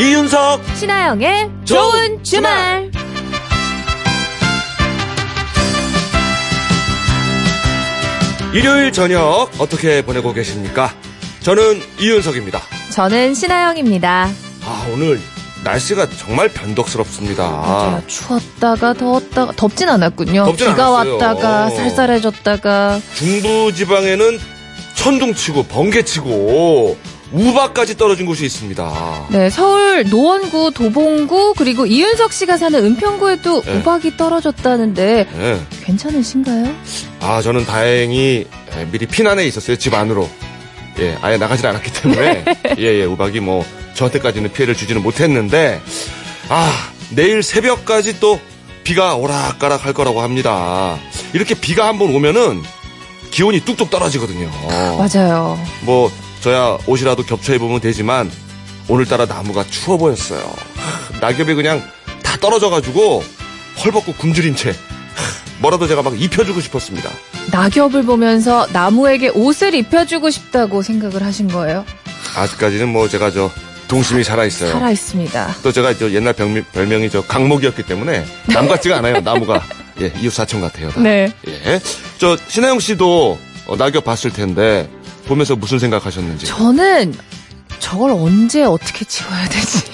이윤석 신하영의 좋은 주말. 일요일 저녁 어떻게 보내고 계십니까? 저는 이윤석입니다. 저는 신하영입니다. 아 오늘 날씨가 정말 변덕스럽습니다. 맞아요. 추웠다가 더웠다가 덥진 않았군요. 덥진 비가 않았어요. 왔다가 쌀쌀해졌다가 중부 지방에는 천둥치고 번개치고 우박까지 떨어진 곳이 있습니다. 네, 서울 노원구, 도봉구 그리고 이윤석 씨가 사는 은평구에 도 네. 우박이 떨어졌다는데 네. 괜찮으신가요? 아 저는 다행히 예, 미리 피난에 있었어요 집 안으로. 예, 아예 나가질 않았기 때문에 예 예 우박이 뭐 저한테까지는 피해를 주지는 못했는데 아 내일 새벽까지 또 비가 오락가락 할 거라고 합니다. 이렇게 비가 한번 오면은 기온이 뚝뚝 떨어지거든요. 맞아요. 뭐 저야 옷이라도 겹쳐 입으면 되지만 오늘따라 나무가 추워 보였어요. 낙엽이 그냥 다 떨어져가지고 헐벗고 굶주린 채 뭐라도 제가 막 입혀주고 싶었습니다. 낙엽을 보면서 나무에게 옷을 입혀주고 싶다고 생각을 하신 거예요? 아직까지는 뭐 제가 저 동심이 살아 있어요. 살아 있습니다. 또 제가 저 옛날 별명, 별명이 저 강목이었기 때문에 남 같지가 않아요. 나무가 예 이웃 사촌 같아요. 다. 네. 예. 저 신하영 씨도 어, 낙엽 봤을 텐데 보면서 무슨 생각하셨는지. 저는 저걸 언제 어떻게 치워야 되지?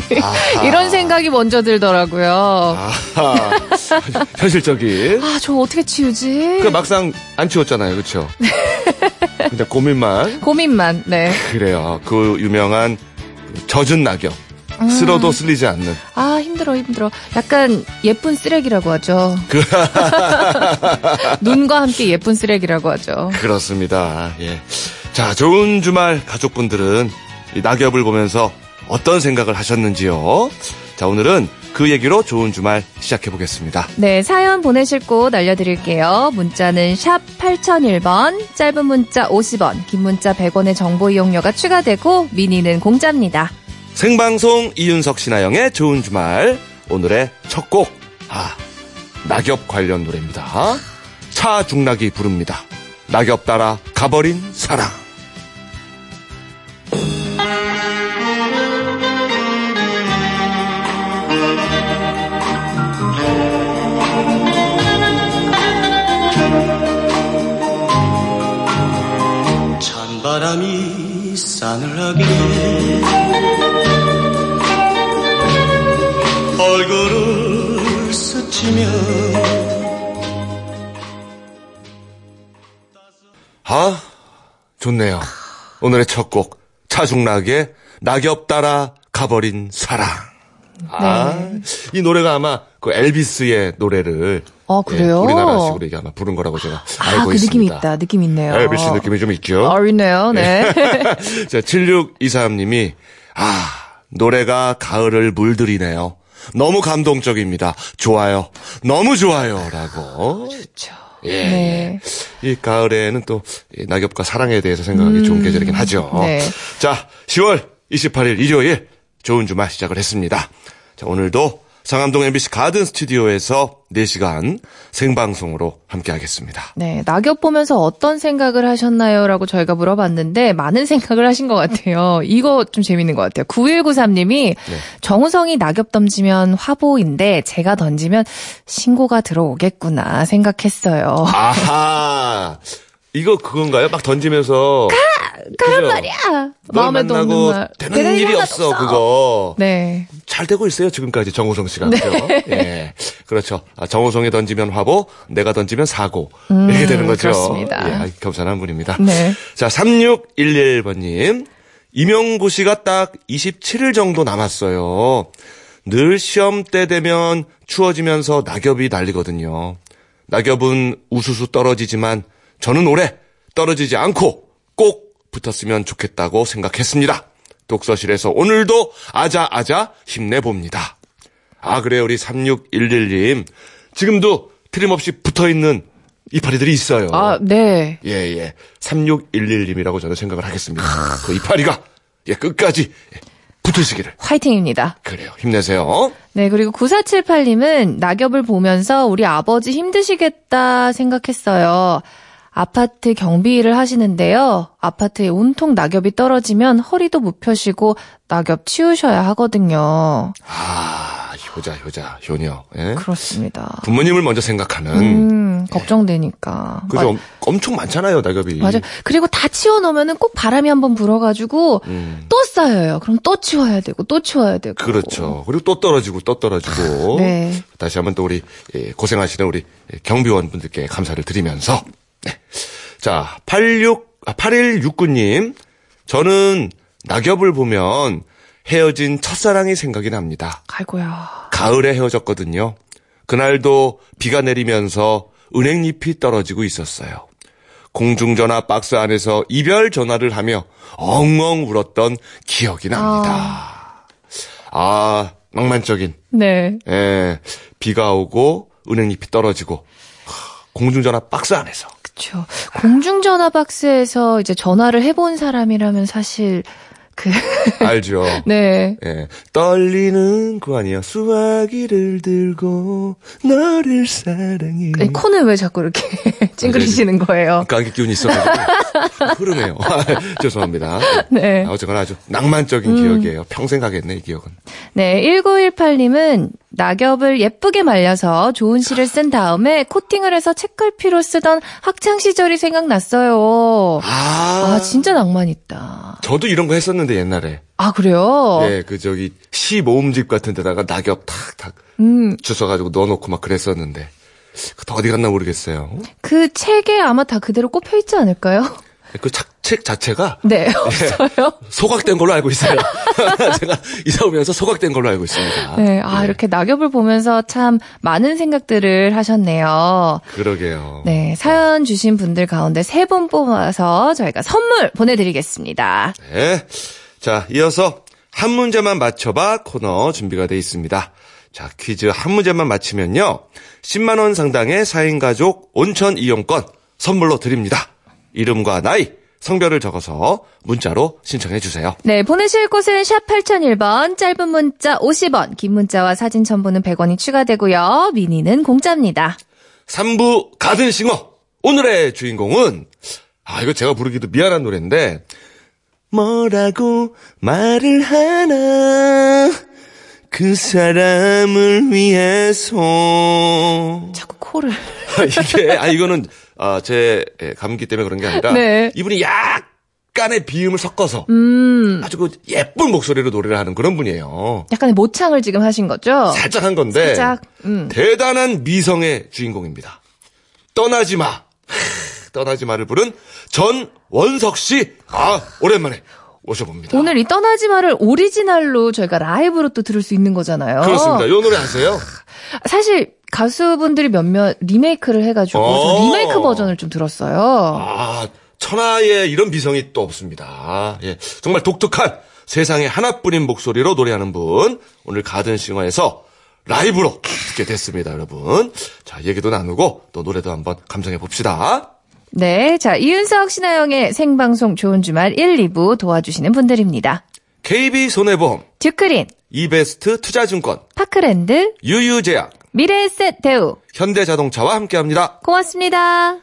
이런 생각이 먼저 들더라고요. 아하. 현실적인. 아, 저 어떻게 치우지? 그 막상 안 치웠잖아요, 그렇죠? 그냥 고민만 고민만, 네. 그래요. 그 유명한 그 젖은 낙엽, 음. 쓸어도 쓸리지 않는. 아, 힘들어, 힘들어. 약간 예쁜 쓰레기라고 하죠. 그 눈과 함께 예쁜 쓰레기라고 하죠. 그렇습니다. 예. 자, 좋은 주말 가족분들은 이 낙엽을 보면서 어떤 생각을 하셨는지요? 자, 오늘은 그 얘기로 좋은 주말 시작해 보겠습니다. 네, 사연 보내실 곳 알려드릴게요. 문자는 샵 8001번, 짧은 문자 50원, 긴 문자 100원의 정보 이용료가 추가되고, 미니는 공짜입니다. 생방송 이윤석 신하영의 좋은 주말. 오늘의 첫 곡. 아, 낙엽 관련 노래입니다. 차중락이 부릅니다. 낙엽 따라 가버린 사랑. 찬바람이 싸늘하게 스치며 아, 좋네요. 오늘의 첫 곡. 차중락의 낙엽 따라 가버린 사랑. 아, 이 노래가 아마 그 엘비스의 노래를 어, 그래요? 예, 우리나라식으로 이게 아마 부른 거라고 제가 아, 알고 그 있습니다. 느낌 있다. 느낌 있네요. 엘비스 느낌이 좀 있죠. 어리네요, 네. 자, 7623님이 아, 노래가 가을을 물들이네요. 너무 감동적입니다. 좋아요. 너무 좋아요.라고. 좋죠. 예. 네. 이 가을에는 또이 낙엽과 사랑에 대해서 생각하기 좋은 계절이긴 하죠. 네. 자, 10월 28일 일요일 좋은 주말 시작을 했습니다. 자, 오늘도 상암동 MBC 가든 스튜디오에서 4시간 생방송으로 함께 하겠습니다. 네, 낙엽 보면서 어떤 생각을 하셨나요? 라고 저희가 물어봤는데, 많은 생각을 하신 것 같아요. 이거 좀 재밌는 것 같아요. 9193님이 정우성이 낙엽 던지면 화보인데, 제가 던지면 신고가 들어오겠구나 생각했어요. 아하! 이거 그건가요? 막 던지면서. 그런 그죠? 말이야! 없는 만나고 말. 되는 되는 일이 하나도 없어, 그거. 네. 잘 되고 있어요, 지금까지 정우성 씨가. 그렇죠? 예. 그렇죠. 아, 정우성이 던지면 화보, 내가 던지면 사고. 이렇게 되는 거죠. 음, 그렇습니다. 예, 겸손한 분입니다. 네. 자, 3611번님. 임용고 씨가 딱 27일 정도 남았어요. 늘 시험 때 되면 추워지면서 낙엽이 날리거든요. 낙엽은 우수수 떨어지지만 저는 올해 떨어지지 않고 꼭 붙었으면 좋겠다고 생각했습니다. 독서실에서 오늘도 아자아자 힘내봅니다. 아, 그래요. 우리 3611님. 지금도 틀림없이 붙어 있는 이파리들이 있어요. 아, 네. 예, 예. 3611님이라고 저는 생각을 하겠습니다. 그 이파리가, 예, 끝까지 예, 붙으시기를. 화이팅입니다. 그래요. 힘내세요. 네, 그리고 9478님은 낙엽을 보면서 우리 아버지 힘드시겠다 생각했어요. 아파트 경비 일을 하시는데요. 아파트에 온통 낙엽이 떨어지면 허리도 못 펴시고 낙엽 치우셔야 하거든요. 아, 효자, 효자, 효녀. 예? 그렇습니다. 부모님을 먼저 생각하는. 음, 걱정되니까. 그죠? 엄- 엄청 많잖아요, 낙엽이. 맞아. 그리고 다 치워놓으면은 꼭 바람이 한번 불어가지고 음. 또 쌓여요. 그럼 또 치워야 되고 또 치워야 되고. 그렇죠. 그리고 또 떨어지고 또 떨어지고. 네. 다시 한번 또 우리 예, 고생하시는 우리 경비원 분들께 감사를 드리면서. 네. 자, 86, 아, 8169님. 저는 낙엽을 보면 헤어진 첫사랑이 생각이 납니다. 아이고야. 가을에 헤어졌거든요. 그날도 비가 내리면서 은행잎이 떨어지고 있었어요. 공중전화 박스 안에서 이별 전화를 하며 엉엉 울었던 기억이 납니다. 아, 낭만적인, 네. 예, 비가 오고 은행잎이 떨어지고 하, 공중전화 박스 안에서. 그렇죠. 공중전화 박스에서 이제 전화를 해본 사람이라면 사실 그 알죠? 네. 예, 떨리는 그 아니야. 수화기를 들고 너를 사랑해. 아니, 코는 왜 자꾸 이렇게 찡그리시는 거예요? 감기 기운이 있어가지고 흐르네요. 죄송합니다. 네. 아, 어쨌거나 아주 낭만적인 기억이에요. 평생 가겠네 이 기억은. 네, 1918님은 낙엽을 예쁘게 말려서 좋은 시를 쓴 다음에 코팅을 해서 책갈피로 쓰던 학창 시절이 생각났어요. 아, 아, 진짜 낭만 있다. 저도 이런 거 했었는데 옛날에. 아, 그래요? 예, 그 저기 시 모음집 같은 데다가 낙엽 탁탁 음, 주워가지고 넣어놓고 막 그랬었는데. 그다 어디 갔나 모르겠어요. 그 책에 아마 다 그대로 꼽혀 있지 않을까요? 그 책 자체가 네, 없어요. 소각된 걸로 알고 있어요. 제가 이사 오면서 소각된 걸로 알고 있습니다. 네, 아, 이렇게 낙엽을 보면서 참 많은 생각들을 하셨네요. 그러게요. 네, 사연 주신 분들 가운데 세 분 뽑아서 저희가 선물 보내드리겠습니다. 네. 자, 이어서 한 문제만 맞춰봐 코너 준비가 돼 있습니다. 자, 퀴즈 한 문제만 맞히면요. 10만원 상당의 4인 가족 온천 이용권 선물로 드립니다. 이름과 나이, 성별을 적어서 문자로 신청해 주세요. 네, 보내실 곳은 샵 8001번, 짧은 문자 50원, 긴 문자와 사진 첨부는 100원이 추가되고요. 미니는 공짜입니다. 3부 가든싱어. 오늘의 주인공은, 아, 이거 제가 부르기도 미안한 노래인데, 뭐라고 말을 하나, 그 사람을 위해서. 자꾸 코를. 이게, 아, 이거는, 아, 제 예, 감기 때문에 그런 게 아니라, 네. 이분이 약간의 비음을 섞어서, 음, 아주 그 예쁜 목소리로 노래를 하는 그런 분이에요. 약간의 모창을 지금 하신 거죠? 살짝 한 건데, 살짝, 음. 대단한 미성의 주인공입니다. 떠나지 마. 하, 떠나지 마를 부른 전 원석 씨. 아, 오랜만에 오셔봅니다. 오늘 이 떠나지 마를 오리지널로 저희가 라이브로 또 들을 수 있는 거잖아요. 그렇습니다. 요 노래 아세요? 사실 가수분들이 몇몇 리메이크를 해가지고 어. 저 리메이크 버전을 좀 들었어요. 아, 천하에 이런 비성이 또 없습니다. 예, 정말 독특한 세상에 하나뿐인 목소리로 노래하는 분. 오늘 가든싱어에서 라이브로 듣게 됐습니다, 여러분. 자, 얘기도 나누고 또 노래도 한번 감상해 봅시다. 네, 자 이윤석 신하영의 생방송 좋은 주말 1, 2부 도와주시는 분들입니다. KB 손해보험, 듀크린, 이베스트 투자증권, 파크랜드, 유유제약, 미래에셋 대우 현대자동차와 함께합니다. 고맙습니다.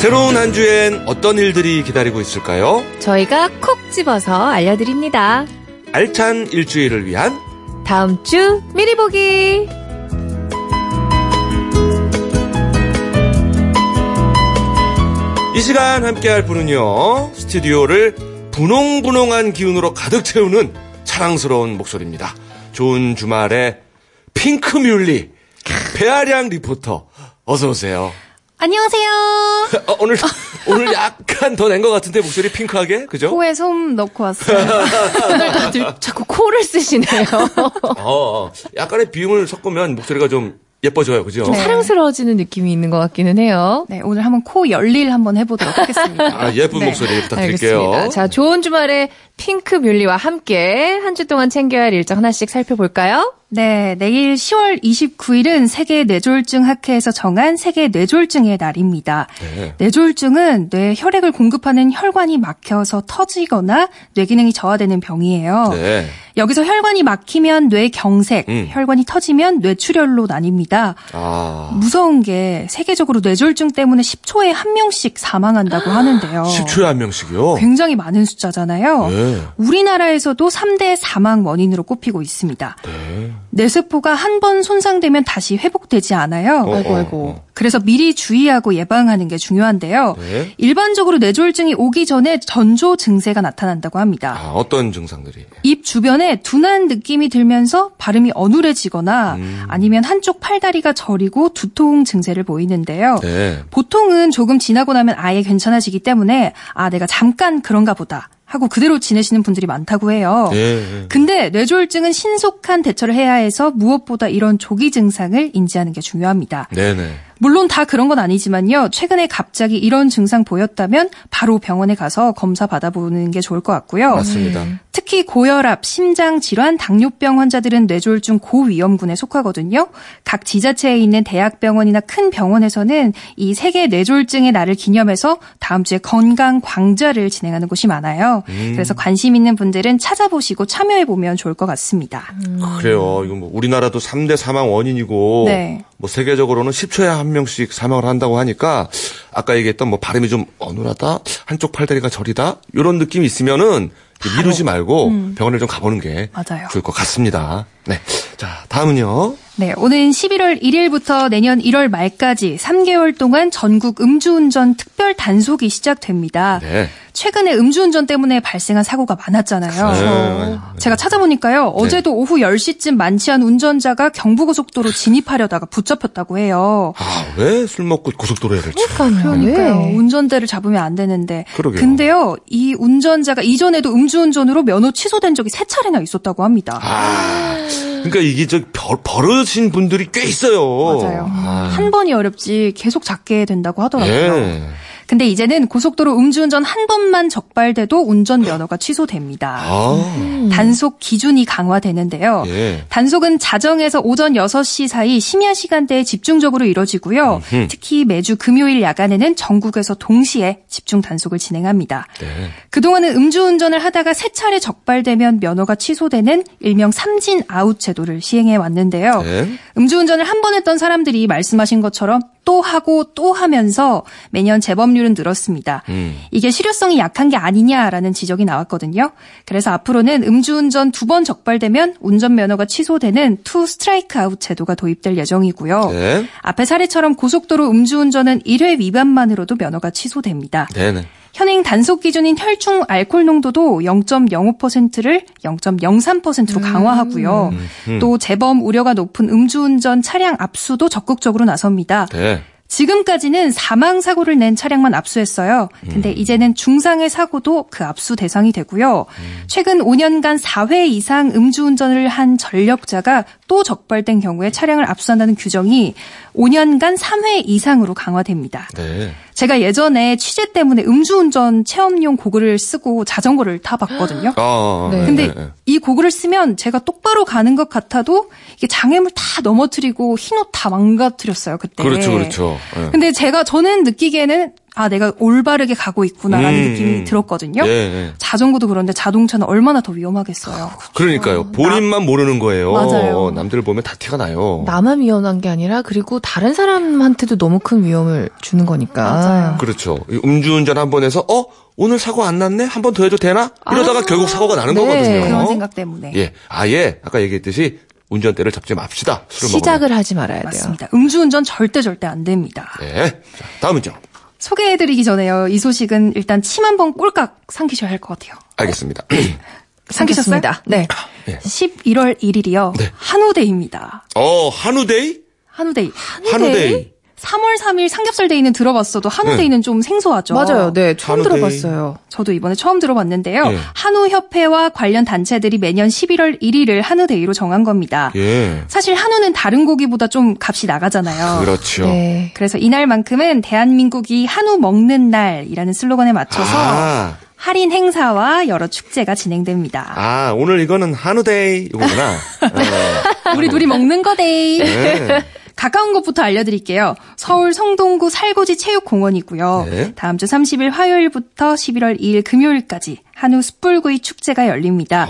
새로운 한 주엔 어떤 일들이 기다리고 있을까요? 저희가 콕 집어서 알려드립니다. 알찬 일주일을 위한 다음 주 미리 보기. 이 시간 함께할 분은요 스튜디오를 분홍분홍한 기운으로 가득 채우는 사랑스러운 목소리입니다. 좋은 주말에 핑크뮬리 배아량 리포터 어서 오세요. 안녕하세요. 어, 오늘 오늘 약간 더 낸 것 같은데 목소리 핑크하게 그죠? 코에 솜 넣고 왔어요. 오늘 다들 자꾸 코를 쓰시네요. 어, 어, 약간의 비음을 섞으면 목소리가 좀 예뻐져요, 그죠? 네. 사랑스러워지는 느낌이 있는 것 같기는 해요. 네, 오늘 한번 코 열일 한번 해보도록 하겠습니다. 아 예쁜 네. 목소리 부탁드릴게요. 알겠습니다. 자, 좋은 주말에 핑크 뮬리와 함께 한 주 동안 챙겨야 할 일정 하나씩 살펴볼까요? 네, 내일 10월 29일은 세계 뇌졸중 학회에서 정한 세계 뇌졸중의 날입니다. 네. 뇌졸중은 뇌 혈액을 공급하는 혈관이 막혀서 터지거나 뇌 기능이 저하되는 병이에요. 네. 여기서 혈관이 막히면 뇌 경색, 음. 혈관이 터지면 뇌출혈로 나뉩니다. 아. 무서운 게 세계적으로 뇌졸중 때문에 10초에 한 명씩 사망한다고 하는데요. 10초에 한 명씩이요? 굉장히 많은 숫자잖아요. 네. 우리나라에서도 3대 사망 원인으로 꼽히고 있습니다. 네. 뇌세포가 한 번 손상되면 다시 회복되지 않아요. 어, 아이고, 어, 아이고. 어. 그래서 미리 주의하고 예방하는 게 중요한데요. 네. 일반적으로 뇌졸중이 오기 전에 전조 증세가 나타난다고 합니다. 아, 어떤 증상들이? 입 주변에 둔한 느낌이 들면서 발음이 어눌해지거나 음. 아니면 한쪽 팔다리가 저리고 두통 증세를 보이는데요. 네. 보통은 조금 지나고 나면 아예 괜찮아지기 때문에 아 내가 잠깐 그런가 보다 하고 그대로 지내시는 분들이 많다고 해요. 네. 근데 뇌졸중은 신속한 대처를 해야 해서 무엇보다 이런 조기 증상을 인지하는 게 중요합니다. 네네. 물론 다 그런 건 아니지만요. 최근에 갑자기 이런 증상 보였다면 바로 병원에 가서 검사 받아보는 게 좋을 것 같고요. 맞습니다. 특히 고혈압, 심장 질환, 당뇨병 환자들은 뇌졸중 고위험군에 속하거든요. 각 지자체에 있는 대학병원이나 큰 병원에서는 이 세계 뇌졸중의 날을 기념해서 다음 주에 건강 광자를 진행하는 곳이 많아요. 그래서 관심 있는 분들은 찾아보시고 참여해 보면 좋을 것 같습니다. 그래요. 이거 뭐 우리나라도 3대 사망 원인이고 네. 뭐 세계적으로는 10초에 한 명씩 사망을 한다고 하니까 아까 얘기했던 뭐 발음이 좀 어눌하다, 한쪽 팔다리가 저리다 이런 느낌이 있으면은 미루지 말고 병원을 좀 가보는 게 맞아요. 좋을 것 같습니다. 네. 자, 다음은요. 네, 오는 11월 1일부터 내년 1월 말까지 3개월 동안 전국 음주운전 특별 단속이 시작됩니다. 네. 최근에 음주운전 때문에 발생한 사고가 많았잖아요. 네. 제가 찾아보니까요. 어제도 오후 10시쯤 많지 않은 운전자가 경부고속도로 진입하려다가 붙잡혔다고 해요. 아, 왜 술 먹고 고속도로에 될지. 그러니까요. 그러니까요. 네. 운전대를 잡으면 안 되는데. 그러게요. 근데요, 이 운전자가 이전에도 음주운전으로 면허 취소된 적이 세 차례나 있었다고 합니다. 아, 그러니까 이게 저 버, 버릇인 분들이 꽤 있어요. 맞아요. 아, 한 번이 어렵지 계속 잡게 된다고 하더라고요. 예. 근데 이제는 고속도로 음주운전 한 번만 적발돼도 운전 면허가 취소됩니다. 아, 단속 기준이 강화되는데요. 예. 단속은 자정에서 오전 6시 사이 심야 시간대에 집중적으로 이뤄지고요. 음흠. 특히 매주 금요일 야간에는 전국에서 동시에 집중 단속을 진행합니다. 네. 그동안은 음주운전을 하다가 세 차례 적발되면 면허가 취소되는 일명 삼진 아웃 제도를 시행해 왔는데요. 네. 음주운전을 한 번 했던 사람들이 말씀하신 것처럼 또 하고 또 하면서 매년 재범률은 늘었습니다. 음. 이게 실효성이 약한 게 아니냐라는 지적이 나왔거든요. 그래서 앞으로는 음주운전 두 번 적발되면 운전면허가 취소되는 투 스트라이크 아웃 제도가 도입될 예정이고요. 네. 앞의 사례처럼 고속도로 음주운전은 1회 위반만으로도 면허가 취소됩니다. 네네. 현행 단속 기준인 혈중 알코올 농도도 0.05%를 0.03%로 강화하고요. 음. 또 재범 우려가 높은 음주운전 차량 압수도 적극적으로 나섭니다. 네. 지금까지는 사망 사고를 낸 차량만 압수했어요. 근데 음. 이제는 중상의 사고도 그 압수 대상이 되고요. 최근 5년간 4회 이상 음주운전을 한 전력자가 또 적발된 경우에 차량을 압수한다는 규정이 5년간 3회 이상으로 강화됩니다. 네. 제가 예전에 취재 때문에 음주운전 체험용 고글을 쓰고 자전거를 타봤거든요. 아, 네. 근데 네, 네. 이 고글을 쓰면 제가 똑바로 가는 것 같아도 이게 장애물 다 넘어뜨리고 흰옷 다 망가뜨렸어요 그때. 그렇죠, 그렇죠. 예. 근데 제가 저는 느끼기에는 아 내가 올바르게 가고 있구나라는 음, 느낌이 음. 들었거든요. 예, 예. 자전거도 그런데 자동차는 얼마나 더 위험하겠어요. 그러니까요. 본인만 모르는 거예요. 맞아요. 남들 보면 다 티가 나요. 나만 위험한 게 아니라 그리고 다른 사람한테도 너무 큰 위험을 주는 거니까. 맞아요. 그렇죠. 이 음주운전 한 번 해서 어 오늘 사고 안 났네 한 번 더 해도 되나 이러다가 아, 결국 사고가 나는 네. 거거든요. 그런 생각 때문에. 예, 아예 아까 얘기했듯이 운전대를 잡지 맙시다. 술을 시작을 하지 말아야 돼요. 맞습니다. 음주운전 절대 절대 안 됩니다. 먹으면. 네. 자, 다음은요. 소개해드리기 전에요. 이 소식은 일단 침 한 번 꼴깍 삼키셔야 할 것 같아요. 알겠습니다. 삼키셨어요? 삼켰습니다. 네. 11월 1일이요. 네. 한우데이입니다. 어 한우데이? 한우데이. 한우데이. 3월 3일 삼겹살 데이는 들어봤어도 한우데이는 좀 생소하죠. 맞아요. 네. 처음. 들어봤어요. 저도 이번에 처음 들어봤는데요. 예. 한우 협회와 관련 단체들이 매년 11월 1일을 한우 데이로 정한 겁니다. 예. 사실 한우는 다른 고기보다 좀 값이 나가잖아요. 그렇죠. 네. 그래서 이날만큼은 대한민국이 한우 먹는 날이라는 슬로건에 맞춰서 아, 할인 행사와 여러 축제가 진행됩니다. 아, 오늘 이거는 한우데이 이거구나. 어. 우리 둘이 먹는 거대. 네. 가까운 곳부터 알려드릴게요. 서울 성동구 살고지 체육공원이고요. 네. 다음 주 30일 화요일부터 11월 2일 금요일까지 한우 숯불구이 축제가 열립니다.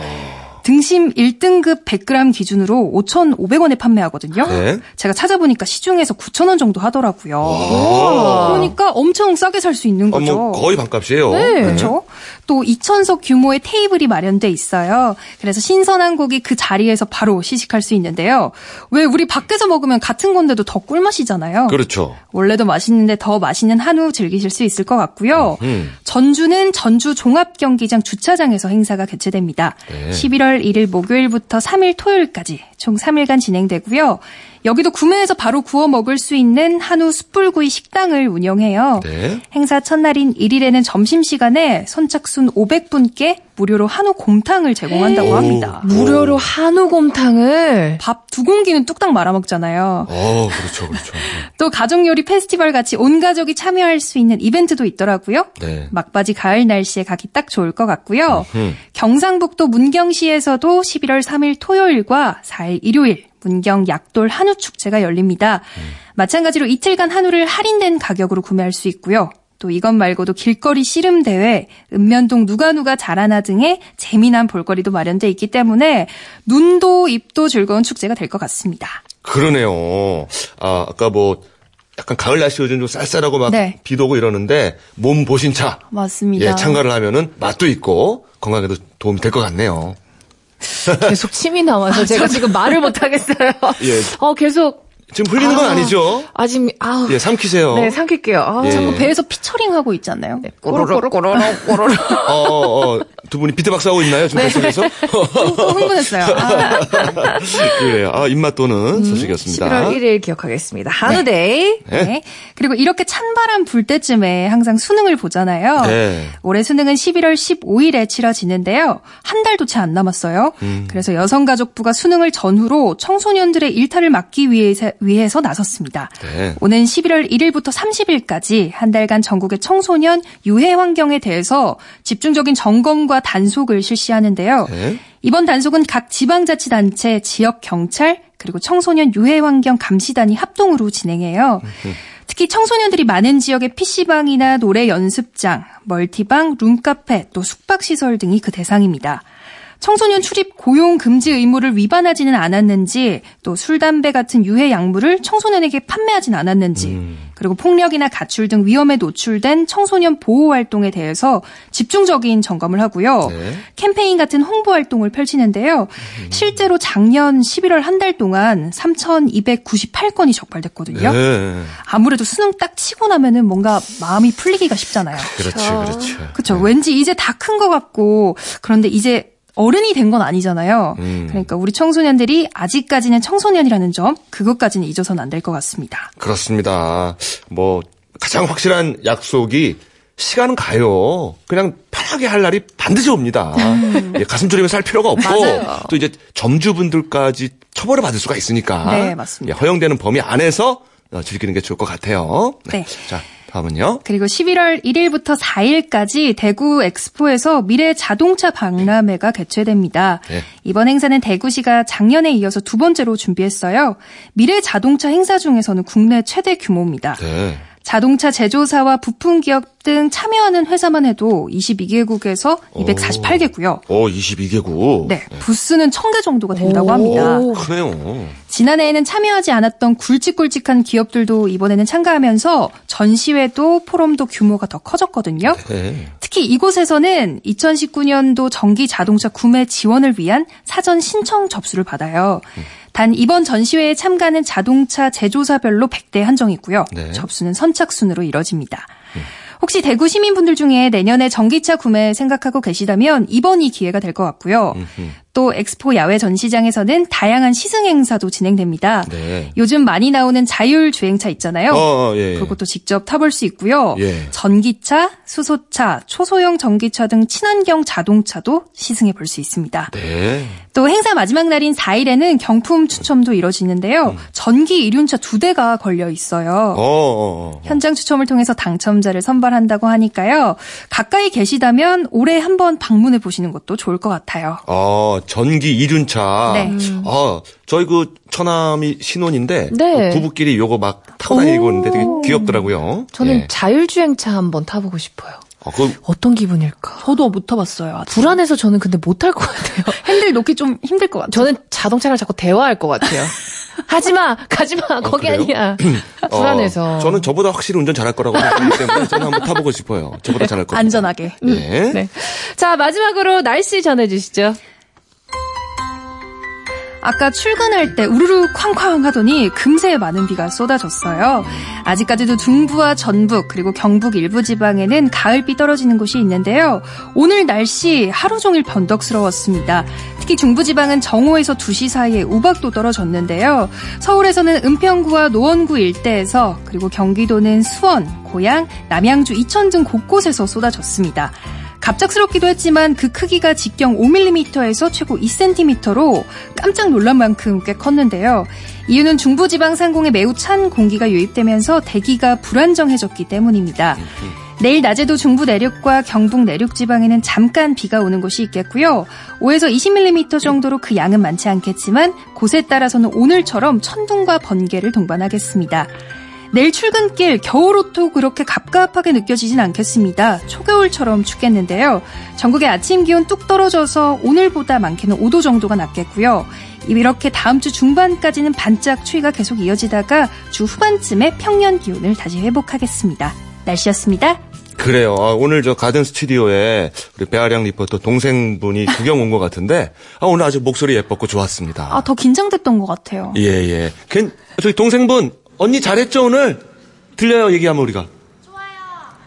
등심 1등급 100g 기준으로 5,500원에 판매하거든요. 네. 제가 찾아보니까 시중에서 9,000원 정도 하더라고요. 와. 그러니까 엄청 싸게 살 수 있는 어, 거죠. 뭐 거의 반값이에요. 네, 그렇죠. 또 2천석 규모의 테이블이 마련돼 있어요. 그래서 신선한 고기 그 자리에서 바로 시식할 수 있는데요. 왜 우리 밖에서 먹으면 같은 건데도 더 꿀맛이잖아요. 그렇죠. 원래도 맛있는데 더 맛있는 한우 즐기실 수 있을 것 같고요. 음. 전주는 전주 종합경기장 주차장에서 행사가 개최됩니다. 네. 11월 1일 목요일부터 3일 토요일까지 총 3일간 진행되고요. 여기도 구매해서 바로 구워 먹을 수 있는 한우 숯불구이 식당을 운영해요. 네. 행사 첫날인 1일에는 점심시간에 선착순 500분께 무료로 한우 곰탕을 제공한다고 오. 합니다. 무료로 한우 곰탕을 밥 두 공기는 뚝딱 말아먹잖아요. 어, 그렇죠, 그렇죠. 또 가족 요리 페스티벌 같이 온 가족이 참여할 수 있는 이벤트도 있더라고요. 네. 막바지 가을 날씨에 가기 딱 좋을 것 같고요. 음. 경상북도 문경시에서도 11월 3일 토요일과 4일 일요일 문경 약돌 한우 축제가 열립니다. 마찬가지로 이틀간 한우를 할인된 가격으로 구매할 수 있고요. 또 이것 말고도 길거리 씨름 대회, 읍면동 누가 누가 잘하나 등의 재미난 볼거리도 마련돼 있기 때문에 눈도 입도 즐거운 축제가 될 것 같습니다. 그러네요. 아, 아까 뭐, 약간 가을 날씨 요즘 좀 쌀쌀하고 막 네. 비도 오고 이러는데, 몸 보신차. 맞습니다. 예, 참가를 하면은 맛도 있고, 건강에도 도움이 될 것 같네요. 계속 침이 나와서 제가 지금 말을 못 하겠어요. 예. 어 계속 지금 흘리는 건 아. 아니죠? 아직 아우 예, 삼키세요. 네 삼킬게요. 아, 예. 자꾸 배에서 피처링 하고 있잖아요. 꼬르륵 꼬르륵 꼬르륵. 어, 어, 어, 두 분이 비트박스 하고 있나요? 지금 뱃속에서? 또 흥분했어요. 아, 그래요. 아, 입맛 도는 소식이었습니다. 11월 1일 기억하겠습니다. 한우데이. 네. 그리고 이렇게 찬바람 불 때쯤에 항상 수능을 보잖아요. 네. 올해 수능은 11월 15일에 치러지는데요. 한 달도 채 안 남았어요. 음. 그래서 여성가족부가 수능을 전후로 청소년들의 일탈을 막기 위해서, 위해서 나섰습니다. 네. 오는 11월 1일부터 30일까지 한 달간 전국의 청소년 유해 환경에 대해서 집중적인 점검과 단속을 실시하는데요. 네. 이번 단속은 각 지방자치단체, 지역 경찰, 그리고 청소년 유해 환경 감시단이 합동으로 진행해요. 특히 청소년들이 많은 지역의 PC방이나 노래 연습장, 멀티방, 룸카페, 또 숙박시설 등이 그 대상입니다. 청소년 출입 고용 금지 의무를 위반하지는 않았는지, 또 술, 담배 같은 유해 약물을 청소년에게 판매하진 않았는지, 그리고 폭력이나 가출 등 위험에 노출된 청소년 보호 활동에 대해서 집중적인 점검을 하고요. 네. 캠페인 같은 홍보 활동을 펼치는데요. 실제로 작년 11월 한 달 동안 3,298건이 적발됐거든요. 네. 아무래도 수능 딱 치고 나면은 뭔가 마음이 풀리기가 쉽잖아요. 그렇죠, 그렇죠. 그렇죠. 왠지 이제 다 큰 것 같고 그런데 이제 어른이 된 건 아니잖아요. 음. 그러니까 우리 청소년들이 아직까지는 청소년이라는 점 그것까지는 잊어서는 안 될 것 같습니다. 그렇습니다. 뭐 가장 확실한 약속이 시간은 가요. 그냥 편하게 할 날이 반드시 옵니다. 예, 가슴 졸이며 살 필요가 없고. 또 이제 점주분들까지 처벌을 받을 수가 있으니까 네, 맞습니다. 예, 허용되는 범위 안에서 어, 즐기는 게 좋을 것 같아요. 네. 자, 다음은요. 그리고 11월 1일부터 4일까지 대구 엑스포에서 미래 자동차 박람회가 개최됩니다. 네. 이번 행사는 대구시가 작년에 이어서 두 번째로 준비했어요. 미래 자동차 행사 중에서는 국내 최대 규모입니다. 네. 자동차 제조사와 부품 기업 등 참여하는 회사만 해도 22개국에서 248개고요. 오, 22개국. 네, 부스는 1000개 정도가 된다고 합니다. 오. 크네요. 지난해에는 참여하지 않았던 굵직굵직한 기업들도 이번에는 참가하면서 전시회도 포럼도 규모가 더 커졌거든요. 네. 특히 이곳에서는 2019년도 전기 자동차 구매 지원을 위한 사전 신청 접수를 받아요. 단 이번 전시회에 참가는 자동차 제조사별로 100대 한정이고요. 네. 접수는 선착순으로 이뤄집니다. 혹시 대구 시민분들 중에 내년에 전기차 구매 생각하고 계시다면 이번이 기회가 될 것 같고요. 또 엑스포 야외 전시장에서는 다양한 시승 행사도 진행됩니다. 네. 요즘 많이 나오는 자율 주행차 있잖아요. 어, 어, 예. 그것도 직접 타볼 수 있고요. 예. 전기차, 수소차, 초소형 전기차 등 친환경 자동차도 시승해 볼 수 있습니다. 네. 또 행사 마지막 날인 4일에는 경품 추첨도 이뤄지는데요. 전기 이륜차 두 대가 걸려 있어요. 어, 어, 어. 현장 추첨을 통해서 당첨자를 선발한다고 하니까요. 가까이 계시다면 올해 한번 방문해 보시는 것도 좋을 것 같아요. 어, 전기 이륜차. 네. 아, 저희 그 처남이 신혼인데 네. 그 부부끼리 요거 막 타고 다니고 있는데 되게 귀엽더라고요. 저는 예. 자율주행차 한번 타보고 싶어요. 아, 그 어떤 기분일까? 저도 못 타봤어요. 아직. 불안해서 저는 근데 못 탈 것 같아요. 핸들 놓기 좀 힘들 것 같아요. 저는 자동차랑 자꾸 대화할 것 같아요. 하지마, 가지마, 거기 그래요? 아니야. 어, 불안해서. 저는 저보다 확실히 운전 잘할 거라고 생각하기 때문에 저는 한번 타보고 싶어요. 저보다 잘할 거예요. 안전하게. 네. 네. 자, 마지막으로 날씨 전해주시죠. 아까 출근할 때 우르르 쾅쾅 하더니 금세 많은 비가 쏟아졌어요. 아직까지도 중부와 전북 그리고 경북 일부 지방에는 가을비 떨어지는 곳이 있는데요. 오늘 날씨 하루 종일 변덕스러웠습니다. 특히 중부 지방은 정오에서 2시 사이에 우박도 떨어졌는데요. 서울에서는 은평구와 노원구 일대에서 그리고 경기도는 수원, 고양, 남양주, 이천 등 곳곳에서 쏟아졌습니다. 갑작스럽기도 했지만 그 크기가 직경 5mm에서 최고 2cm로 깜짝 놀란 만큼 꽤 컸는데요. 이유는 중부지방 상공에 매우 찬 공기가 유입되면서 대기가 불안정해졌기 때문입니다. 내일 낮에도 중부 내륙과 경북 내륙 지방에는 잠깐 비가 오는 곳이 있겠고요. 5에서 20mm 정도로 그 양은 많지 않겠지만 곳에 따라서는 오늘처럼 천둥과 번개를 동반하겠습니다. 내일 출근길 겨울 옷도 그렇게 갑갑하게 느껴지진 않겠습니다. 초겨울처럼 춥겠는데요. 전국의 아침 기온 뚝 떨어져서 오늘보다 많게는 5도 정도가 낮겠고요. 이렇게 다음 주 중반까지는 반짝 추위가 계속 이어지다가 주 후반쯤에 평년 기온을 다시 회복하겠습니다. 날씨였습니다. 그래요. 아, 오늘 저 가든 스튜디오에 우리 배아량 리포터 동생분이 구경 온 것 같은데 아, 오늘 아주 목소리 예뻤고 좋았습니다. 아, 더 긴장됐던 것 같아요. 예, 예. 괜, 저기 동생분, 언니 잘했죠, 오늘? 들려요, 얘기하면 우리가. 좋아요.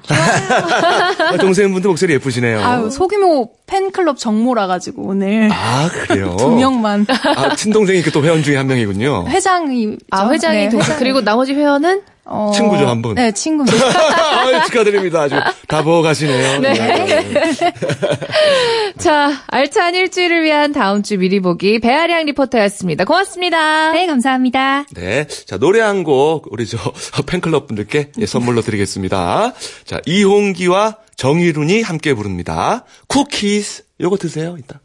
동생분도 목소리 예쁘시네요. 아유, 소규모 팬클럽 정모라 가지고 오늘 아, 그래요? 두 명만 아, 친동생이 그 또 회원 중에 한 명이군요. 회장이 아, 회장이 네, 동 회장. 그리고 나머지 회원은? 어, 친구죠, 한 분. 네, 친구입니다. 아유, 축하드립니다. 아주 다 부어가시네요. 네. 자, 알찬 일주일을 위한 다음 주 미리 보기 배아량 리포터였습니다. 고맙습니다. 네, 감사합니다. 네. 자, 노래 한 곡, 우리 저 팬클럽 분들께 예, 선물로 드리겠습니다. 자, 이홍기와 정희룬이 함께 부릅니다. 쿠키스. 요거 드세요, 이따.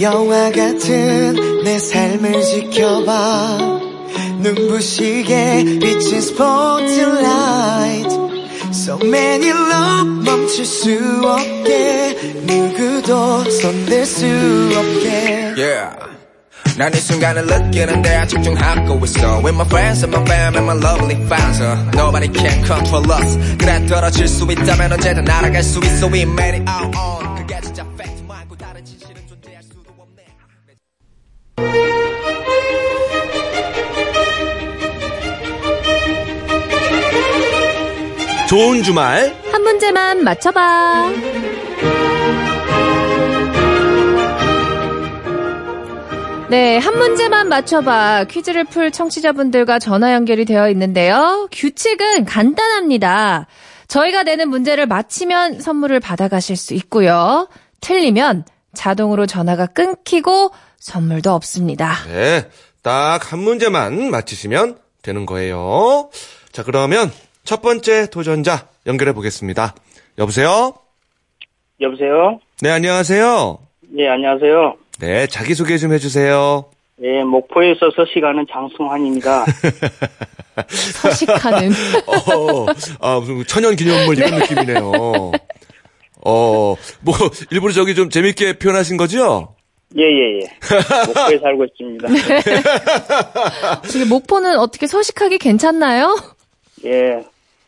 영화 같은 내 삶을 지켜봐 눈부시게 비친 스포트라이트 So many love 멈출 수 없게 누구도 손댈 수 없게 Yeah. 난이 순간을 느끼는데 집중하고 있어 With my friends and my fam and my lovely fans uh, Nobody can control us 그래 떨어질 수 있다면 언제든 날아갈 수 있어 We made it out on 그게 진짜 fact 말고 다른 진실은 존재 좋은 주말. 한 문제만 맞춰봐. 네, 한 문제만 맞춰봐. 퀴즈를 풀 청취자분들과 전화 연결이 되어 있는데요. 규칙은 간단합니다. 저희가 내는 문제를 맞히면 선물을 받아가실 수 있고요. 틀리면 자동으로 전화가 끊기고 선물도 없습니다. 네. 딱 한 문제만 맞히시면 되는 거예요. 자, 그러면 첫 번째 도전자 연결해 보겠습니다. 여보세요? 여보세요? 네, 안녕하세요. 예, 안녕하세요. 네, 자기소개 좀 해주세요. 예, 목포에 서 서식하는 장승환입니다. 서식하는. 어, 아, 무슨 천연 기념물 이런 느낌이네요. 어, 뭐, 일부러 저기 좀 재밌게 표현하신 거죠? 예, 예, 예. 목포에 살고 있습니다. 지금 목포는 어떻게 서식하기 괜찮나요? 예,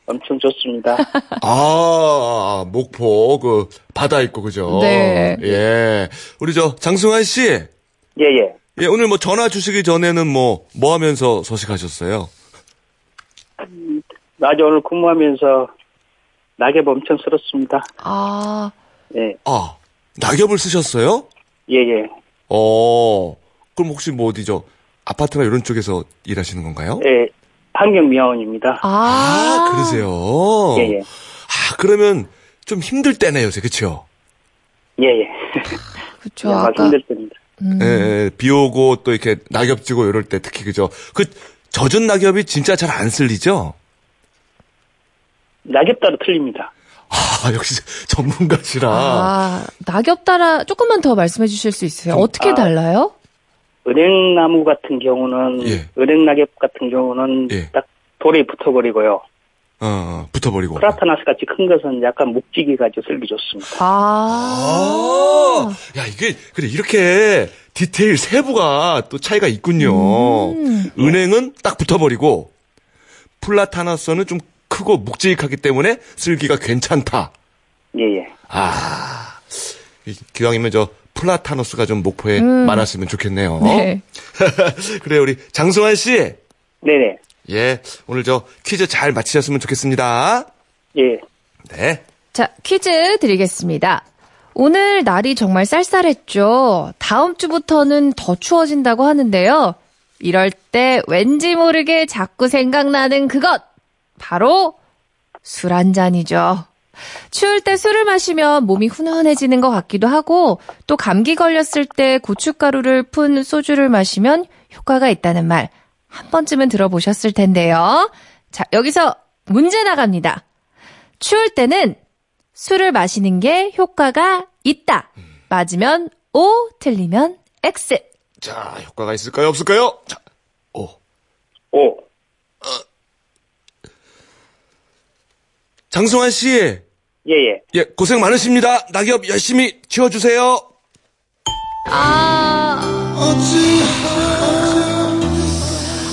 엄청 좋습니다. 아, 목포, 그, 바다 있고, 그죠? 네. 예. 우리 저, 장승환 씨. 예, 예. 예, 오늘 뭐 전화 주시기 전에는 뭐, 뭐 하면서 소식하셨어요? 낮에 오늘 근무하면서 낙엽 엄청 쓸었습니다. 아, 예, 아, 낙엽을 쓰셨어요? 예, 예. 어, 그럼 혹시 뭐 어디죠? 아파트나 이런 쪽에서 일하시는 건가요? 예, 환경미화원입니다. 아. 아, 그러세요? 예, 예. 아, 그러면 좀 힘들 때네요, 요새, 그쵸? 예, 예. 그쵸. 아까. 힘들 때입니다. 음. 예, 예, 비 오고 또 이렇게 낙엽 지고 이럴 때 특히 그죠? 그 젖은 낙엽이 진짜 잘 안 쓸리죠? 낙엽 따라 틀립니다. 아, 역시 전문가시라. 아, 낙엽 따라 조금만 더 말씀해 주실 수 있어요? 어떻게 아. 달라요? 은행나무 같은 경우는 예. 은행낙엽 같은 경우는 예. 딱 돌에 붙어버리고요. 어, 어, 붙어버리고. 프라타나스 같이 큰 것은 약간 묵직이 가지고 쓸기 좋습니다. 아. 아, 야, 이게, 그래, 이렇게 디테일 세부가 또 차이가 있군요. 음. 은행은 딱 붙어버리고, 플라타나스는 좀 크고 묵직하기 때문에 쓸기가 괜찮다. 예, 예. 아, 이- 기왕이면 저 플라타너스가 좀 목포에 많았으면 좋겠네요. 음. 네. 그래, 우리 장승환 씨. 네네. 예, 오늘 저 퀴즈 잘 마치셨으면 좋겠습니다. 예. 네. 자, 퀴즈 드리겠습니다. 오늘 날이 정말 쌀쌀했죠. 다음 주부터는 더 추워진다고 하는데요. 이럴 때 왠지 모르게 자꾸 생각나는 그것. 바로 술 한 잔이죠. 추울 때 술을 마시면 몸이 훈훈해지는 것 같기도 하고 또 감기 걸렸을 때 고춧가루를 푼 소주를 마시면 효과가 있다는 말 한 번쯤은 들어보셨을 텐데요. 자, 여기서 문제 나갑니다. 추울 때는 술을 마시는 게 효과가 있다. 맞으면 O, 틀리면 X. 자, 효과가 있을까요? 없을까요? 자, 오. 오. 장승환 씨. 예, 예. 예, 고생 많으십니다. 낙엽 열심히 치워주세요. 아.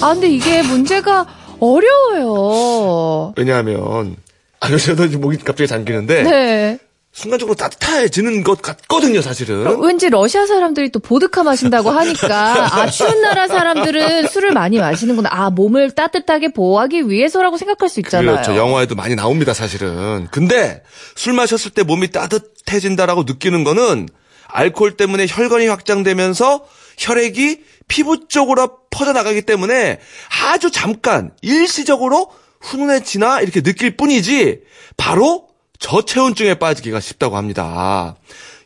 아, 근데 이게 문제가 어려워요. 왜냐하면, 아, 저도 지금 목이 갑자기 잠기는데, 네. 순간적으로 따뜻해지는 것 같거든요, 사실은. 왠지 러시아 사람들이 또 보드카 마신다고 하니까, 아, 추운 나라 사람들은 술을 많이 마시는구나. 아, 몸을 따뜻하게 보호하기 위해서라고 생각할 수 있잖아요. 그렇죠. 영화에도 많이 나옵니다, 사실은. 근데 술 마셨을 때 몸이 따뜻해진다라고 느끼는 거는 알코올 때문에 혈관이 확장되면서 혈액이 피부 쪽으로 퍼져나가기 때문에 아주 잠깐 일시적으로 훈훈해지나 이렇게 느낄 뿐이지 바로 저체온증에 빠지기가 쉽다고 합니다.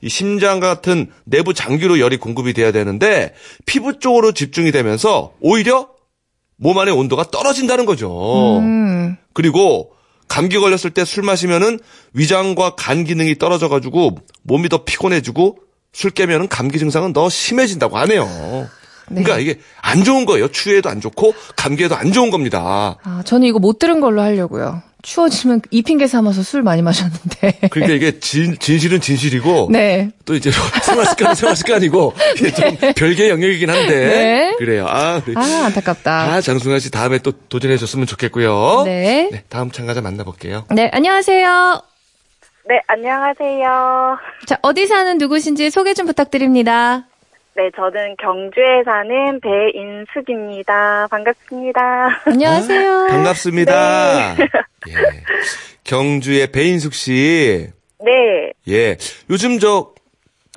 이 심장 같은 내부 장기로 열이 공급이 돼야 되는데 피부 쪽으로 집중이 되면서 오히려 몸 안의 온도가 떨어진다는 거죠. 음. 그리고 감기 걸렸을 때 술 마시면은 위장과 간 기능이 떨어져 가지고 몸이 더 피곤해지고 술 깨면은 감기 증상은 더 심해진다고 하네요. 그러니까 이게 안 좋은 거예요. 추위에도 안 좋고 감기에도 안 좋은 겁니다. 아, 저는 이거 못 들은 걸로 하려고요. 추워지면 이 핑계 삼아서 술 많이 마셨는데. 그러니까 이게 진, 진실은 진실이고 네. 또 이제 생활 습관은 생활 습관이고 이게 좀 별개의 영역이긴 한데 네. 그래요. 아, 우리- 아, 안타깝다. 아, 장승환 씨 다음에 또 도전해 줬으면 좋겠고요. 네. 네, 다음 참가자 만나볼게요. 네, 안녕하세요. 네, 안녕하세요. 자, 어디 사는 누구신지 소개 좀 부탁드립니다. 네, 저는 경주에 사는 배인숙입니다. 반갑습니다. 안녕하세요. 반갑습니다. 예. 경주의 배인숙 씨. 네, 예. 요즘 저,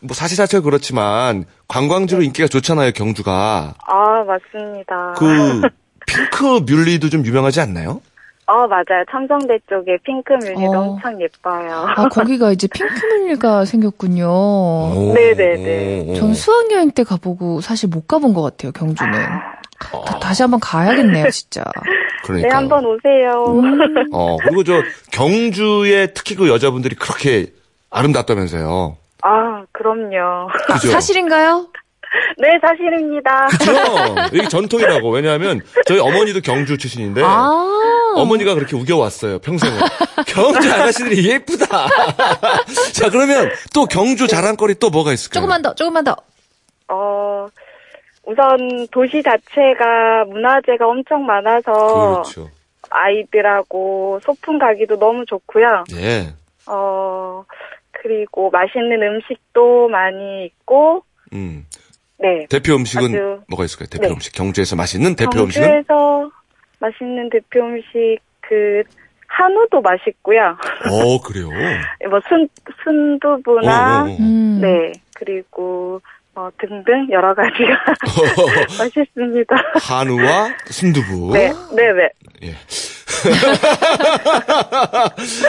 뭐 사실 자체가 그렇지만 관광지로 인기가 좋잖아요, 경주가. 아, 맞습니다. 그, 핑크 뮬리도 좀 유명하지 않나요? 어, 맞아요. 첨성대 쪽에 핑크 뮤니도 어. 엄청 예뻐요. 아, 거기가 이제 핑크뮬리가 생겼군요. 오, 네네네. 전 수학여행 때 가보고 사실 못 가본 것 같아요, 경주는. 다, 다시 한번 가야겠네요, 진짜. 그러니까. 네, 한번 오세요. 음. 어, 그리고 저 경주에 특히 그 여자분들이 그렇게 아름답다면서요. 아, 그럼요. 그죠? 사실인가요? 네, 사실입니다. 그죠? 이게 전통이라고. 왜냐하면 저희 어머니도 경주 출신인데 아. 어머니가 그렇게 우겨왔어요, 평생을. 경주 아가씨들이 예쁘다. 자, 그러면 또 경주 자랑거리 또 뭐가 있을까요? 조금만 더, 조금만 더. 어, 우선 도시 자체가 문화재가 엄청 많아서 그렇죠. 아이들하고 소풍 가기도 너무 좋고요. 예. 어, 그리고 맛있는 음식도 많이 있고, 음. 네. 대표 음식은 뭐가 있을까요? 대표 네. 음식. 경주에서 맛있는 대표 음식은? 경주에서 맛있는 대표 음식, 그, 한우도 맛있고요. 어, 그래요. 뭐, 순, 순두부나, 어, 어, 어. 음. 네. 그리고, 어, 등등 여러 가지가 맛있습니다. 한우와 순두부. 네, 네, 네. 예.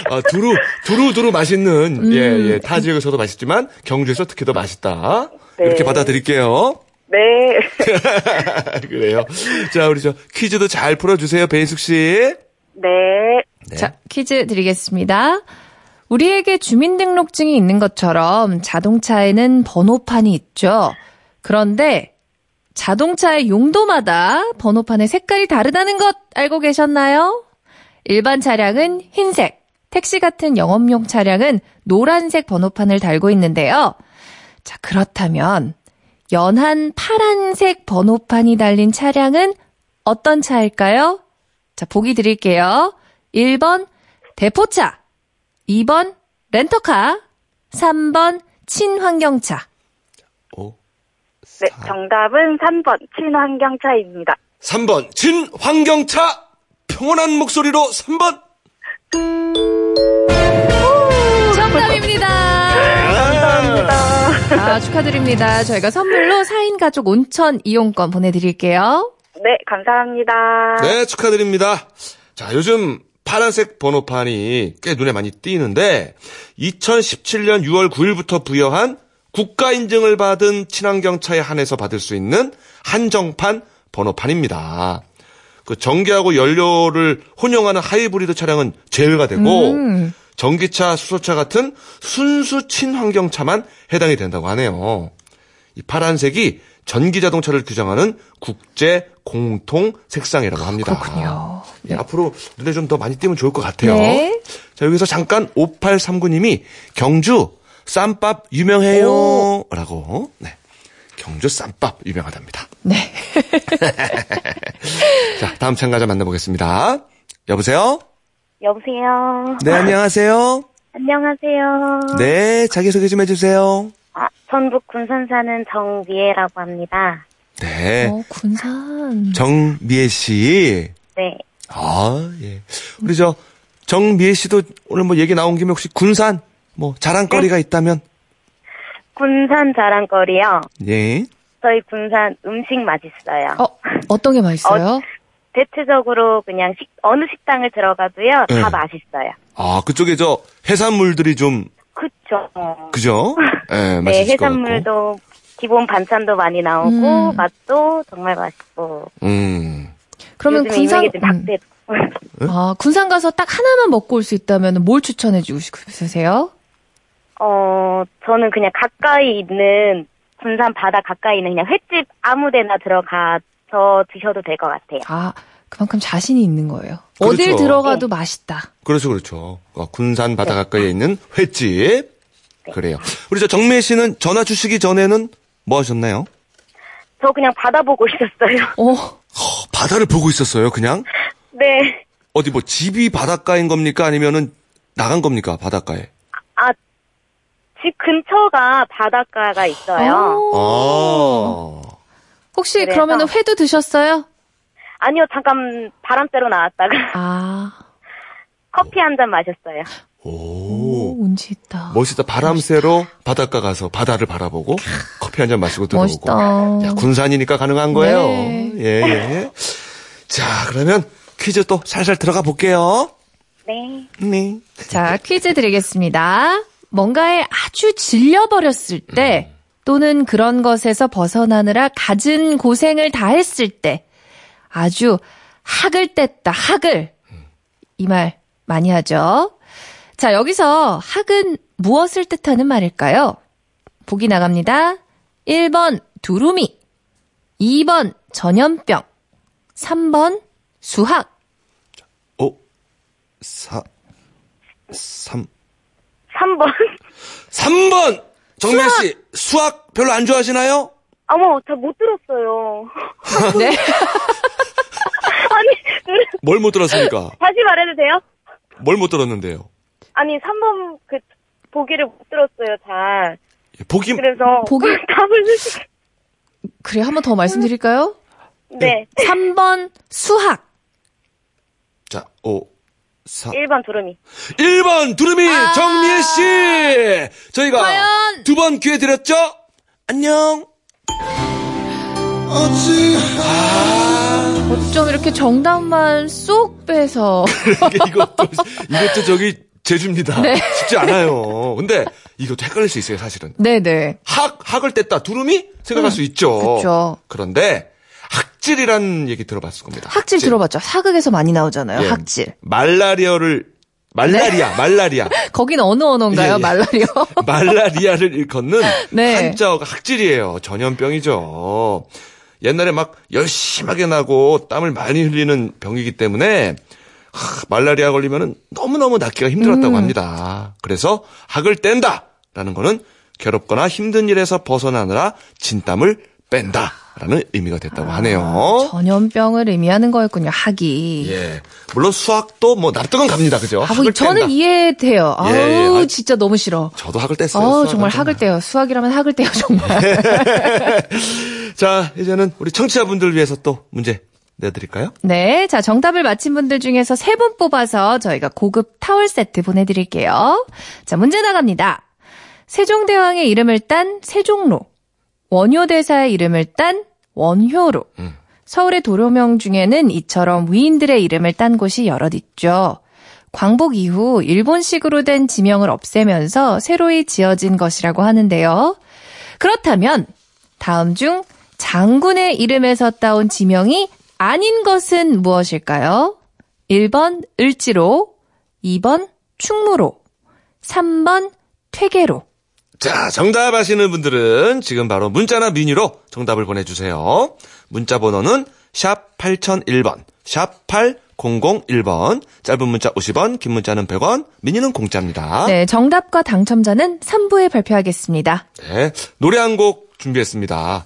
아, 두루, 두루, 두루 맛있는, 음. 예, 예. 타 지역에서도 맛있지만, 경주에서 특히 더 맛있다. 네. 이렇게 받아드릴게요. 네. 그래요. 자, 우리 저 퀴즈도 잘 풀어 주세요, 배인숙 씨. 네. 네. 자, 퀴즈 드리겠습니다. 우리에게 주민등록증이 있는 것처럼 자동차에는 번호판이 있죠. 그런데 자동차의 용도마다 번호판의 색깔이 다르다는 것 알고 계셨나요? 일반 차량은 흰색, 택시 같은 영업용 차량은 노란색 번호판을 달고 있는데요. 자, 그렇다면 연한 파란색 번호판이 달린 차량은 어떤 차일까요? 자, 보기 드릴게요. 1번 대포차, 2번 렌터카, 3번 친환경차. 오. 네, 정답은 3번 친환경차입니다. 3번 진환경차 평온한 목소리로 3번 정답입니다. 감사합니다. 아, 축하드립니다. 저희가 선물로 4인 가족 온천 이용권 보내드릴게요. 네, 감사합니다. 네 축하드립니다. 자 요즘 파란색 번호판이 꽤 눈에 많이 띄는데 2017년 6월 9일부터 부여한 국가 인증을 받은 친환경 차에 한해서 받을 수 있는 한정판 번호판입니다. 그 전기하고 연료를 혼용하는 하이브리드 차량은 제외가 되고 음. 전기차, 수소차 같은 순수 친환경 차만 해당이 된다고 하네요. 이 파란색이 전기 자동차를 규정하는 국제 공통 색상이라고 합니다. 그렇군요. 예, 앞으로 눈에 좀 더 많이 띄면 좋을 것 같아요. 네. 자, 여기서 잠깐 5839님이 경주 쌈밥 유명해요. 라고. 네. 경주 쌈밥 유명하답니다. 네. 자, 다음 참가자 만나보겠습니다. 여보세요? 여보세요. 네, 안녕하세요. 안녕하세요. 네, 자기소개 좀 해주세요. 아, 전북 군산 사는 정미애라고 합니다. 네. 어, 군산. 정미애 씨. 네. 아, 예. 우리 저, 정미애 씨도 오늘 뭐 얘기 나온 김에 혹시 군산, 뭐, 자랑거리가 네. 있다면? 군산 자랑거리요. 예. 저희 군산 음식 맛있어요. 어, 어떤 게 맛있어요? 대체적으로 그냥 식, 어느 식당을 들어가도요, 네. 다 맛있어요. 아, 그쪽에 저, 해산물들이 좀, 그쵸. 그죠? 예, 네, 같고. 해산물도 기본 반찬도 많이 나오고, 음. 맛도 정말 맛있고. 음. 그러면 군산, 유명해진 음. 닭대. 아, 군산 가서 딱 하나만 먹고 올 수 있다면 뭘 추천해주고 싶으세요? 어, 저는 그냥 가까이 있는, 군산 바다 가까이 있는 그냥 횟집 아무 데나 들어가서 드셔도 될 것 같아요. 아, 그만큼 자신이 있는 거예요. 그렇죠. 어딜 들어가도 맛있다. 그렇죠, 그렇죠. 어, 군산 바다 가까이에 있는 횟집. 그래요. 우리 저 정미애 씨는 전화 주시기 전에는 뭐 하셨나요? 저 그냥 바다 보고 있었어요. 어, 어, 바다를 보고 있었어요, 그냥? 네. 어디 뭐 집이 바닷가인 겁니까? 아니면은 나간 겁니까? 바닷가에. 아, 집 근처가 바닷가가 있어요. 어. 아. 혹시 그래서- 그러면은 회도 드셨어요? 아니요, 잠깐 바람 쐬러 나왔다가 아, 커피 한 잔 마셨어요. 오. 오, 운치 있다. 멋있다. 바람 쐬러 바닷가 가서 바다를 바라보고 커피 한 잔 마시고 들어오고. 멋있다. 야, 군산이니까 가능한 거예요. 네. 예, 예. 자, 그러면 퀴즈 또 살살 들어가 볼게요. 네. 네. 자, 퀴즈 드리겠습니다. 뭔가에 아주 질려버렸을 때, 또는 그런 것에서 벗어나느라 갖은 고생을 다 했을 때, 아주 학을 뗐다, 학을. 이 말 많이 하죠. 자, 여기서 학은 무엇을 뜻하는 말일까요? 보기 나갑니다. 1번 두루미, 2번 전염병, 3번 수학. 5, 4, 3. 3번. 3번! 정민 씨, 수학 별로 안 좋아하시나요? 어머, 저못 들었어요. 네. 뭘 못 들었습니까? 다시 말해도 돼요? 뭘 못 들었는데요? 아니, 3번 그 보기를 못 들었어요, 잘. 예, 보기, 그래서 보기- 답을. 그래, 한 번 더 말씀드릴까요? 네. 3번 수학. 자, 5, 4. 1번 두루미. 1번 두루미 정미애 씨! 저희가 과연? 두번 기회 드렸죠? 안녕! 어 쩜 이렇게 정답만 쏙 빼서. 이것도, 이것도 저기 제주입니다. 네. 쉽지 않아요. 근데 이것도 헷갈릴 수 있어요, 사실은. 네네. 학, 학을 뗐다. 두루미? 생각할 수 있죠. 음, 그쵸. 그런데 학질이라는 얘기 들어봤을 겁니다. 학질 들어봤죠? 사극에서 많이 나오잖아요, 예. 학질. 말라리아를 말라리아, 말라리아. 거긴 어느 언어인가요? 예, 예. 말라리요? 말라리아를 일컫는 네. 한자어가 학질이에요. 전염병이죠. 옛날에 막 열심하게 나고 땀을 많이 흘리는 병이기 때문에 하, 말라리아 걸리면은 너무너무 낫기가 힘들었다고 합니다. 그래서 학을 뗀다라는 거는 괴롭거나 힘든 일에서 벗어나느라 진땀을 뺀다 라는 의미가 됐다고 하네요. 전염병을 의미하는 거였군요. 학이. 예. 물론 수학도 뭐 납득은 갑니다. 그죠? 아, 뭐 학을 저는 뗀다. 이해돼요. 아우, 예, 예. 아, 진짜 너무 싫어. 저도 학을 뗐어요. 아우, 수학은 정말 좀 학을 떼요. 수학이라면 학을 떼요, 정말. 자, 이제는 우리 청취자분들 위해서 또 문제 내드릴까요? 네. 자, 정답을 맞힌 분들 중에서 세 분 뽑아서 저희가 고급 타월 세트 보내드릴게요. 자, 문제 나갑니다. 세종대왕의 이름을 딴 세종로. 원효대사의 이름을 딴 원효로. 서울의 도로명 중에는 이처럼 위인들의 이름을 딴 곳이 여럿 있죠. 광복 이후 일본식으로 된 지명을 없애면서 새로이 지어진 것이라고 하는데요. 그렇다면 다음 중 장군의 이름에서 따온 지명이 아닌 것은 무엇일까요? 1번 을지로, 2번 충무로, 3번 퇴계로. 자, 정답 아시는 분들은 지금 바로 문자나 미니로 정답을 보내주세요. 문자 번호는 샵 8001번, 샵 8001번, 짧은 문자 50원, 긴 문자는 100원, 미니는 공짜입니다. 네, 정답과 당첨자는 3부에 발표하겠습니다. 네, 노래 한 곡 준비했습니다.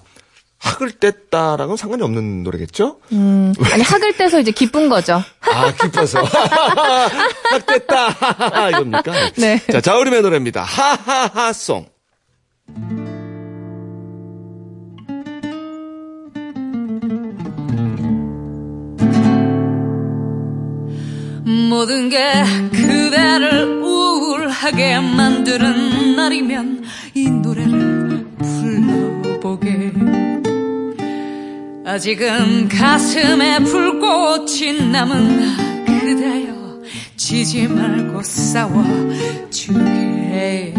학을 뗐다랑은 상관이 없는 노래겠죠? 아니, 학을 떼서 이제 기쁜 거죠. 아, 기뻐서. 학 뗐다. 이겁니까? 네. 자, 자우림의 노래입니다. 하하하송. 모든 게 그대를 우울하게 만드는 날이면 이 노래를 불러보게 아직은 가슴에 불꽃이 남은 그대여 지지 말고 싸워 주게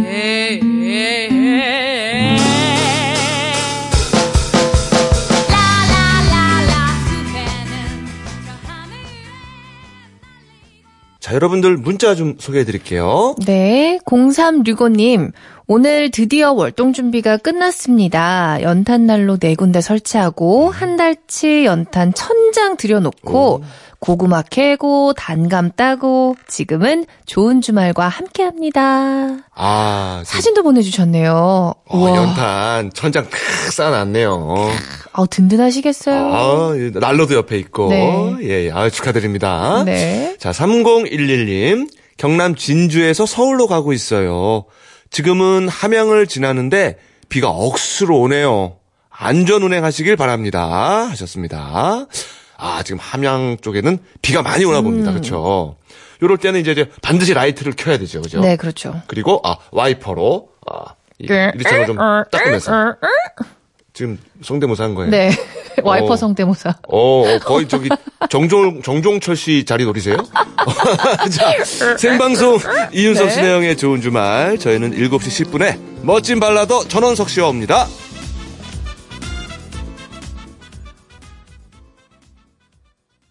자, 여러분들 문자 좀 소개해 드릴게요. 네, 0365님. 오늘 드디어 월동 준비가 끝났습니다. 연탄 난로 네 군데 설치하고 한 달치 연탄 천장 들여놓고 고구마 캐고 단감 따고 지금은 좋은 주말과 함께합니다. 아, 그, 사진도 보내주셨네요. 어, 우와. 연탄 천장 크 쌓아놨네요. 아우 든든하시겠어요. 아, 이 난로도 옆에 있고. 네. 예, 예. 아, 축하드립니다. 네. 자, 3011님. 경남 진주에서 서울로 가고 있어요. 지금은 함양을 지나는데 비가 억수로 오네요. 안전 운행하시길 바랍니다. 하셨습니다. 아, 지금 함양 쪽에는 비가 많이 오나 봅니다. 그렇죠? 요럴 때는 이제 이제 반드시 라이트를 켜야 되죠. 그죠? 네, 그렇죠. 그리고 아, 와이퍼로 아, 이- 유리창을 좀 닦으면서 지금 성대모사 한 거예요. 네. 와이퍼 어. 성대모사. 어, 어, 거의 저기 정종 정종철 씨 자리 노리세요? 자, 생방송 이윤석 네. 신아영의 좋은 주말 저희는 7시 10분에 멋진 발라더 전원석 씨와 옵니다.